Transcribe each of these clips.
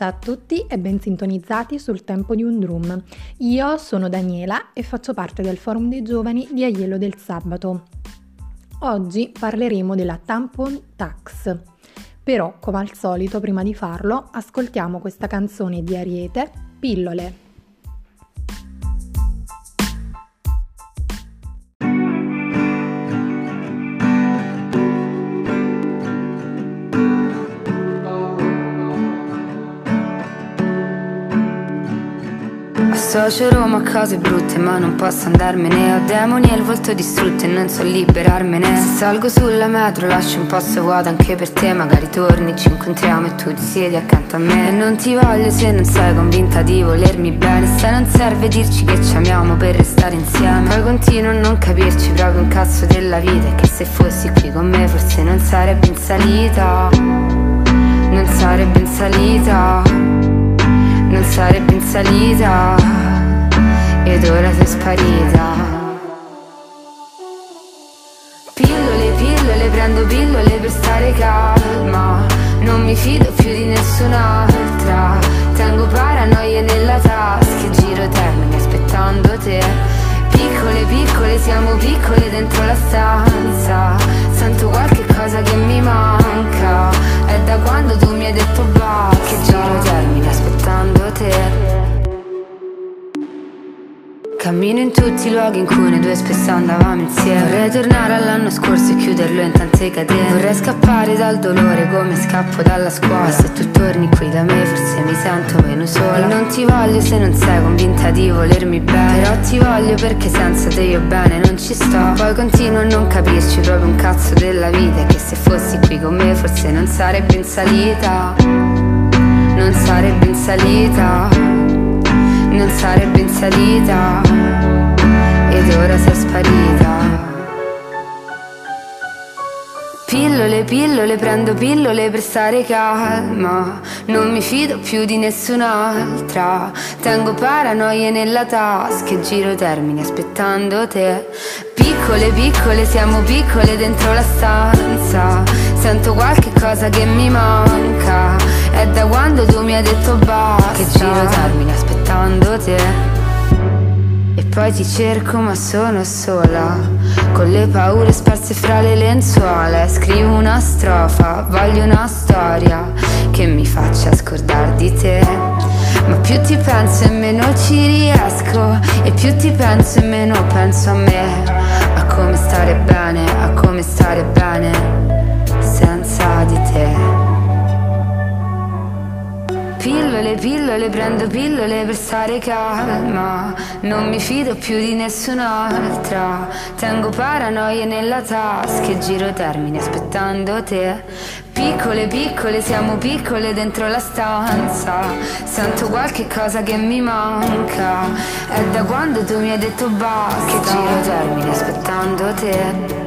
Ciao a tutti e ben sintonizzati sul tempo di un drum. Io sono Daniela e faccio parte del forum dei giovani di Aiello del Sabato. Oggi parleremo della tampon tax. Però, come al solito, prima di farlo, ascoltiamo questa canzone di Ariete, Pillole. Associo Roma a cose brutte ma non posso andarmene. Ho demoni e il volto distrutto e non so liberarmene. Se salgo sulla metro lascio un posto vuoto anche per te. Magari torni, ci incontriamo e tu ti siedi accanto a me. E non ti voglio se non sei convinta di volermi bene. Se non serve dirci che ci amiamo per restare insieme. Poi continuo a non capirci proprio un cazzo della vita. E che se fossi qui con me forse non sarebbe in salita. Non sarebbe in salita sarebbe in salita ed ora sei sparita. Pillole, pillole, prendo pillole per stare calma, non mi fido più di nessun'altra, tengo paranoie nella tasca e giro termini aspettando te. Piccole, piccole, siamo piccole dentro la stanza, sento qualche cosa che mi manca, è da quando tu mi hai detto basta, che giro termini aspettando te Cammino in tutti i luoghi in cui noi due spesso andavamo insieme. Vorrei tornare all'anno scorso e chiuderlo in tante catene. Vorrei scappare dal dolore come scappo dalla scuola. Ma se tu torni qui da me forse mi sento meno sola. E non ti voglio se non sei convinta di volermi bene. Però ti voglio perché senza te io bene non ci sto. Poi continuo a non capirci proprio un cazzo della vita. Che se fossi qui con me forse non sarebbe in salita. Non sarebbe in salita non sarebbe in salita ed ora sei sparita. Pillole, pillole, prendo pillole per stare calma Non mi fido più di nessun'altra. Tengo paranoie nella tasca e giro termini aspettando te. Piccole, piccole, siamo piccole dentro la stanza. Sento qualche cosa che mi manca È da quando tu mi hai detto basta. Che giro termini aspettando te e poi ti cerco ma sono sola. Con le paure sparse fra le lenzuola Scrivo una strofa, voglio una storia Che mi faccia scordare di te. Ma più ti penso e meno ci riesco E più ti penso e meno penso a me. A come stare bene, a come stare bene Pillole, pillole, prendo pillole per stare calma. Non mi fido più di nessun'altra Tengo paranoie nella tasca e giro termini aspettando te. Piccole, piccole, siamo piccole dentro la stanza. Sento qualche cosa che mi manca. È da quando tu mi hai detto basta. Che giro termini aspettando te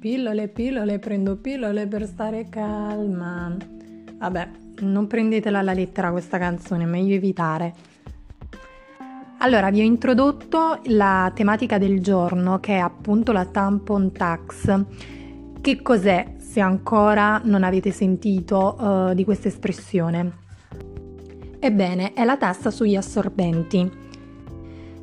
Pillole, pillole, prendo pillole per stare calma. Vabbè, non prendetela alla lettera questa canzone, è meglio evitare. Allora, vi ho introdotto la tematica del giorno che è appunto la tampon tax. Che cos'è se ancora non avete sentito uh, di questa espressione? Ebbene, è la tassa sugli assorbenti.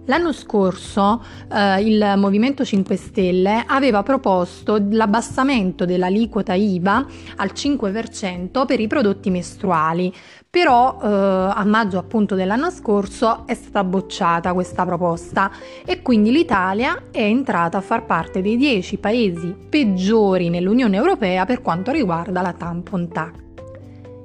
L'anno scorso eh, il Movimento 5 Stelle aveva proposto l'abbassamento dell'aliquota IVA al 5% per i prodotti mestruali, però eh, a maggio appunto dell'anno scorso è stata bocciata questa proposta e quindi l'Italia è entrata a far parte dei 10 paesi peggiori nell'Unione Europea per quanto riguarda la tampon tax.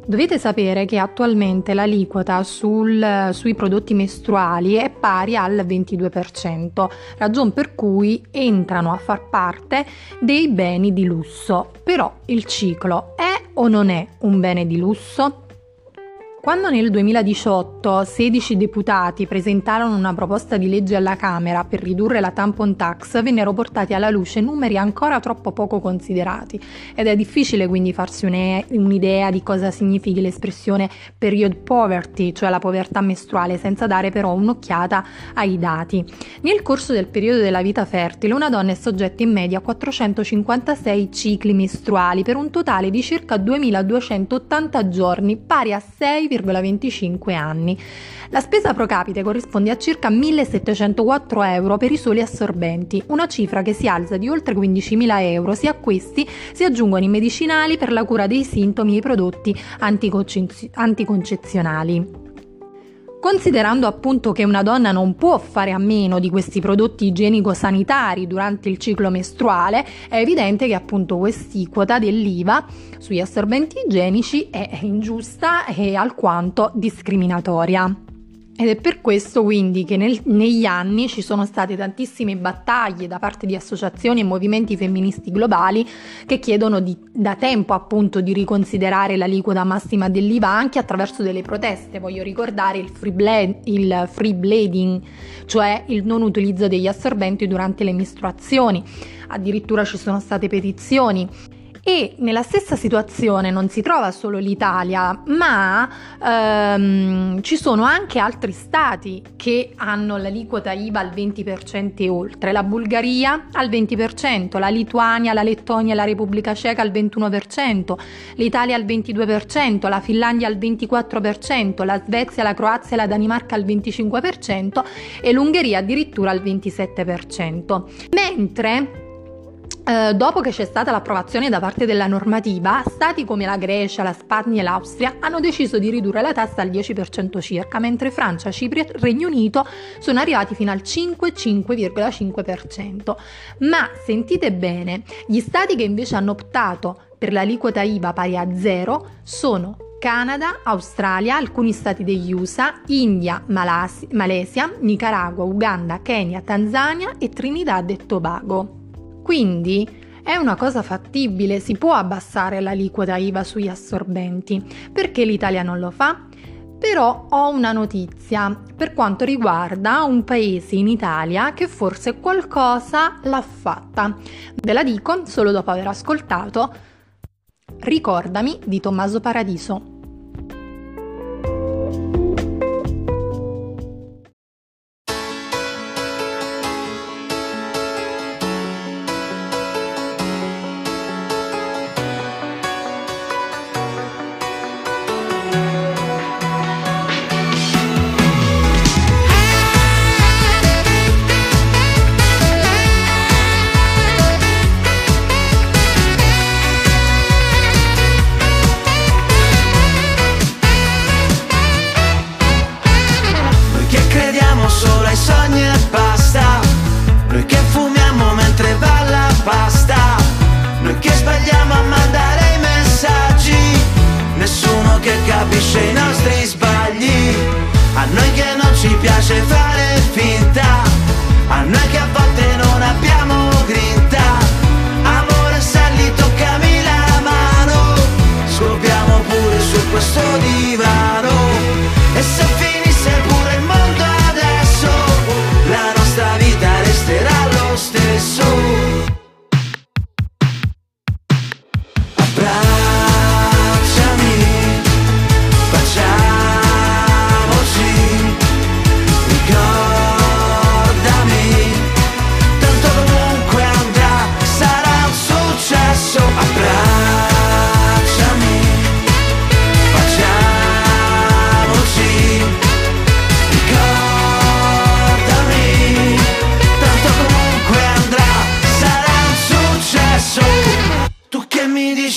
Dovete sapere che attualmente l'aliquota sul, sui prodotti mestruali è pari al 22%, ragion per cui entrano a far parte dei beni di lusso. Però il ciclo è o non è un bene di lusso? Quando nel 2018 16 deputati presentarono una proposta di legge alla Camera per ridurre la tampon tax, vennero portati alla luce numeri ancora troppo poco considerati ed è difficile quindi farsi un'idea di cosa significhi l'espressione period poverty, cioè la povertà mestruale, senza dare però un'occhiata ai dati. Nel corso del periodo della vita fertile una donna è soggetta in media a 456 cicli mestruali per un totale di circa 2280 giorni, pari a 6 6,25 anni. La spesa pro capite corrisponde a circa 1704 euro per i soli assorbenti, una cifra che si alza di oltre 15.000 euro se a questi si aggiungono i medicinali per la cura dei sintomi e i prodotti anticoncezionali. Considerando appunto che una donna non può fare a meno di questi prodotti igienico-sanitari durante il ciclo mestruale, è evidente che appunto quest'quota dell'IVA sugli assorbenti igienici è ingiusta e alquanto discriminatoria. Ed è per questo quindi che nel, negli anni ci sono state tantissime battaglie da parte di associazioni e movimenti femministi globali che chiedono di, da tempo appunto di riconsiderare l'aliquota massima dell'IVA anche attraverso delle proteste. Voglio ricordare il free, bled, il free bleeding, cioè il non utilizzo degli assorbenti durante le mestruazioni. Addirittura ci sono state petizioni e nella stessa situazione non si trova solo l'Italia, ma ehm, ci sono anche altri stati che hanno l'aliquota IVA al 20% e oltre. La Bulgaria al 20%, la Lituania, la Lettonia e la Repubblica Ceca al 21%, l'Italia al 22%, la Finlandia al 24%, la Svezia, la Croazia e la Danimarca al 25% e l'Ungheria addirittura al 27%. Mentre Uh, dopo che c'è stata l'approvazione da parte della normativa, stati come la Grecia, la Spagna e l'Austria hanno deciso di ridurre la tassa al 10% circa, mentre Francia, Cipria e Regno Unito sono arrivati fino al 5-5,5%. Ma sentite bene, gli stati che invece hanno optato per l'aliquota IVA pari a zero sono Canada, Australia, alcuni stati degli USA, India, Malasi- Malesia, Nicaragua, Uganda, Kenya, Tanzania e Trinidad e Tobago. Quindi è una cosa fattibile, si può abbassare l'aliquota IVA sugli assorbenti. Perché l'Italia non lo fa? Però ho una notizia per quanto riguarda un paese in Italia che forse qualcosa l'ha fatta. Ve la dico solo dopo aver ascoltato Ricordami di Tommaso Paradiso. sogno e basta. Noi che fumiamo mentre va la pasta. Noi che sbagliamo a mandare i messaggi. Nessuno che capisce i nostri sbagli. A noi che non ci piace fare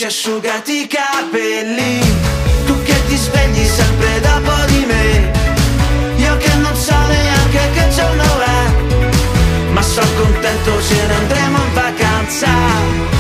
asciugati i capelli. Tu che ti svegli sempre dopo di me. Io che non so neanche che giorno è. Ma sono contento se ne andremo in vacanza.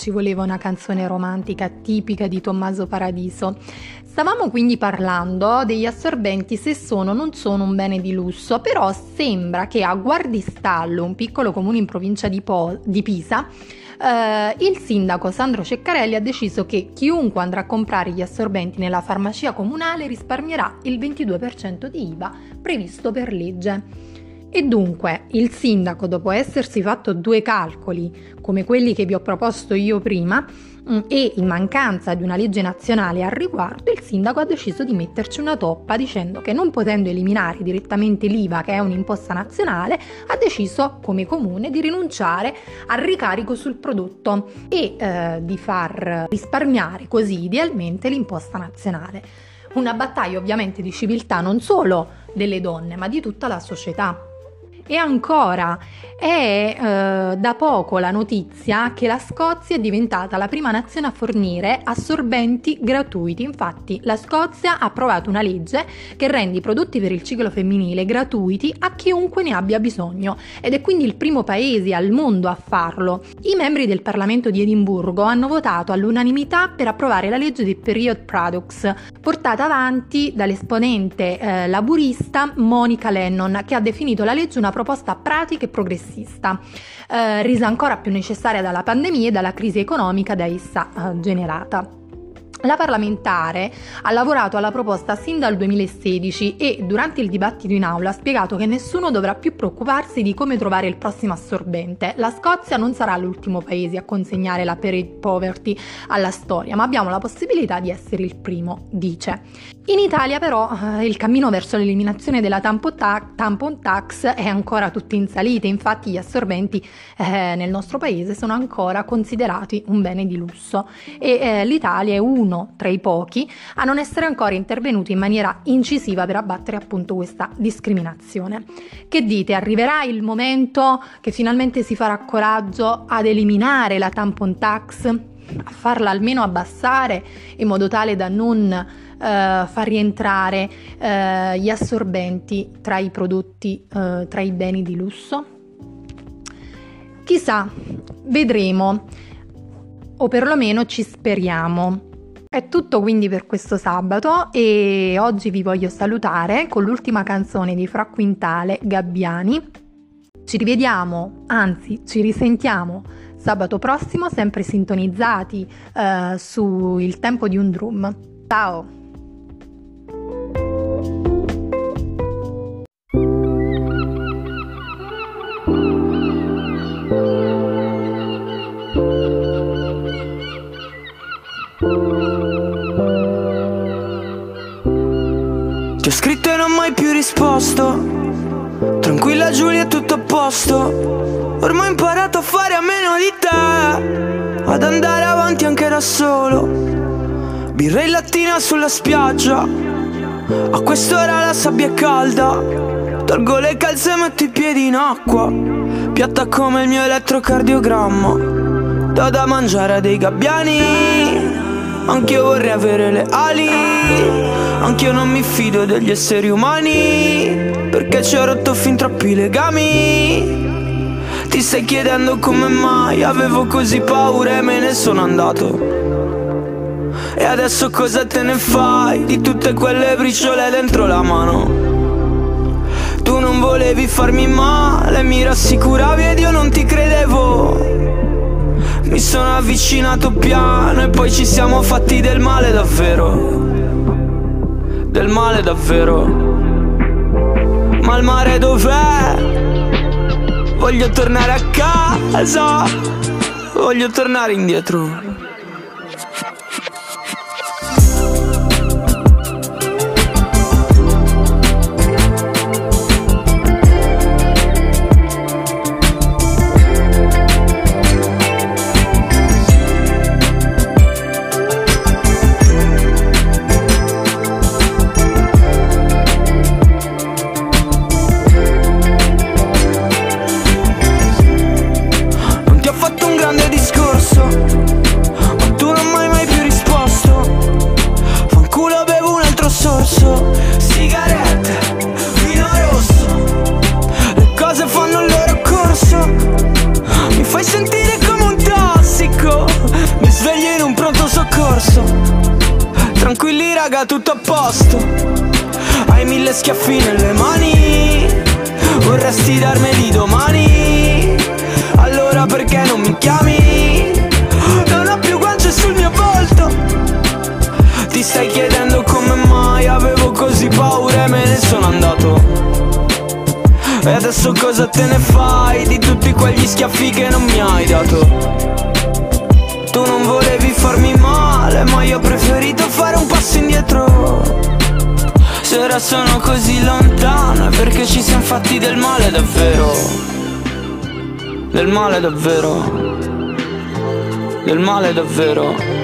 Ci voleva una canzone romantica tipica di Tommaso Paradiso. Stavamo quindi parlando degli assorbenti se sono o non sono un bene di lusso, però sembra che a Guardistallo, un piccolo comune in provincia di, po- di Pisa, Uh, il sindaco Sandro Ceccarelli ha deciso che chiunque andrà a comprare gli assorbenti nella farmacia comunale risparmierà il 22% di IVA previsto per legge. E dunque il sindaco, dopo essersi fatto due calcoli come quelli che vi ho proposto io prima, mm, e in mancanza di una legge nazionale al riguardo, il sindaco ha deciso di metterci una toppa dicendo che non potendo eliminare direttamente l'IVA, che è un'imposta nazionale, ha deciso come comune di rinunciare al ricarico sul prodotto e eh, di far risparmiare così idealmente l'imposta nazionale. Una battaglia ovviamente di civiltà non solo delle donne, ma di tutta la società. E ancora, è eh, da poco la notizia che la Scozia è diventata la prima nazione a fornire assorbenti gratuiti. Infatti, la Scozia ha approvato una legge che rende i prodotti per il ciclo femminile gratuiti a chiunque ne abbia bisogno ed è quindi il primo paese al mondo a farlo. I membri del Parlamento di Edimburgo hanno votato all'unanimità per approvare la legge di Period Products, portata avanti dall'esponente eh, laburista Monica Lennon, che ha definito la legge una pratica e progressista, eh, resa ancora più necessaria dalla pandemia e dalla crisi economica da essa eh, generata. La parlamentare ha lavorato alla proposta sin dal 2016 e durante il dibattito in aula ha spiegato che nessuno dovrà più preoccuparsi di come trovare il prossimo assorbente. La Scozia non sarà l'ultimo paese a consegnare la poverty alla storia, ma abbiamo la possibilità di essere il primo, dice. In Italia però eh, il cammino verso l'eliminazione della tampon, ta- tampon tax è ancora tutto in salita, infatti gli assorbenti eh, nel nostro paese sono ancora considerati un bene di lusso e eh, l'Italia è uno tra i pochi a non essere ancora intervenuti in maniera incisiva per abbattere appunto questa discriminazione. Che dite? Arriverà il momento che finalmente si farà coraggio ad eliminare la tampon tax? A farla almeno abbassare in modo tale da non far rientrare eh, gli assorbenti tra i prodotti, eh, tra i beni di lusso? Chissà, vedremo, o perlomeno ci speriamo. È tutto quindi per questo sabato e oggi vi voglio salutare con l'ultima canzone di Fra Quintale Gabbiani. Ci rivediamo, anzi ci risentiamo sabato prossimo sempre sintonizzati uh, su Il tempo di un drum. Ciao! Risposto Tranquilla Giulia è tutto a posto. Ormai ho imparato a fare a meno di te. Ad andare avanti anche da solo. Birra in lattina sulla spiaggia. A quest'ora la sabbia è calda. Tolgo le calze e metto i piedi in acqua. Piatta come il mio elettrocardiogramma. Do da mangiare a dei gabbiani. Anch'io vorrei avere le ali Anch'io non mi fido degli esseri umani Perché ci ho rotto fin troppi legami. Ti stai chiedendo come mai Avevo così paura e me ne sono andato. E adesso cosa te ne fai Di tutte quelle briciole dentro la mano? Tu non volevi farmi male Mi rassicuravi ed io non ti credevo. Mi sono avvicinato piano e poi ci siamo fatti del male davvero del male davvero. Ma il mare dov'è? Voglio tornare a casa, voglio tornare indietro. Raga tutto a posto. Hai mille schiaffi nelle mani. Vorresti darmeli domani? Allora perché non mi chiami? Non ho più guance sul mio volto. Ti stai chiedendo come mai avevo così paura e me ne sono andato. E adesso cosa te ne fai di tutti quegli schiaffi che non mi hai dato? Tu non volevi farmi male, ma io ho preferito fare passo indietro. Se ora sono così lontano è perché ci siamo fatti del male davvero. Del male davvero. Del male davvero.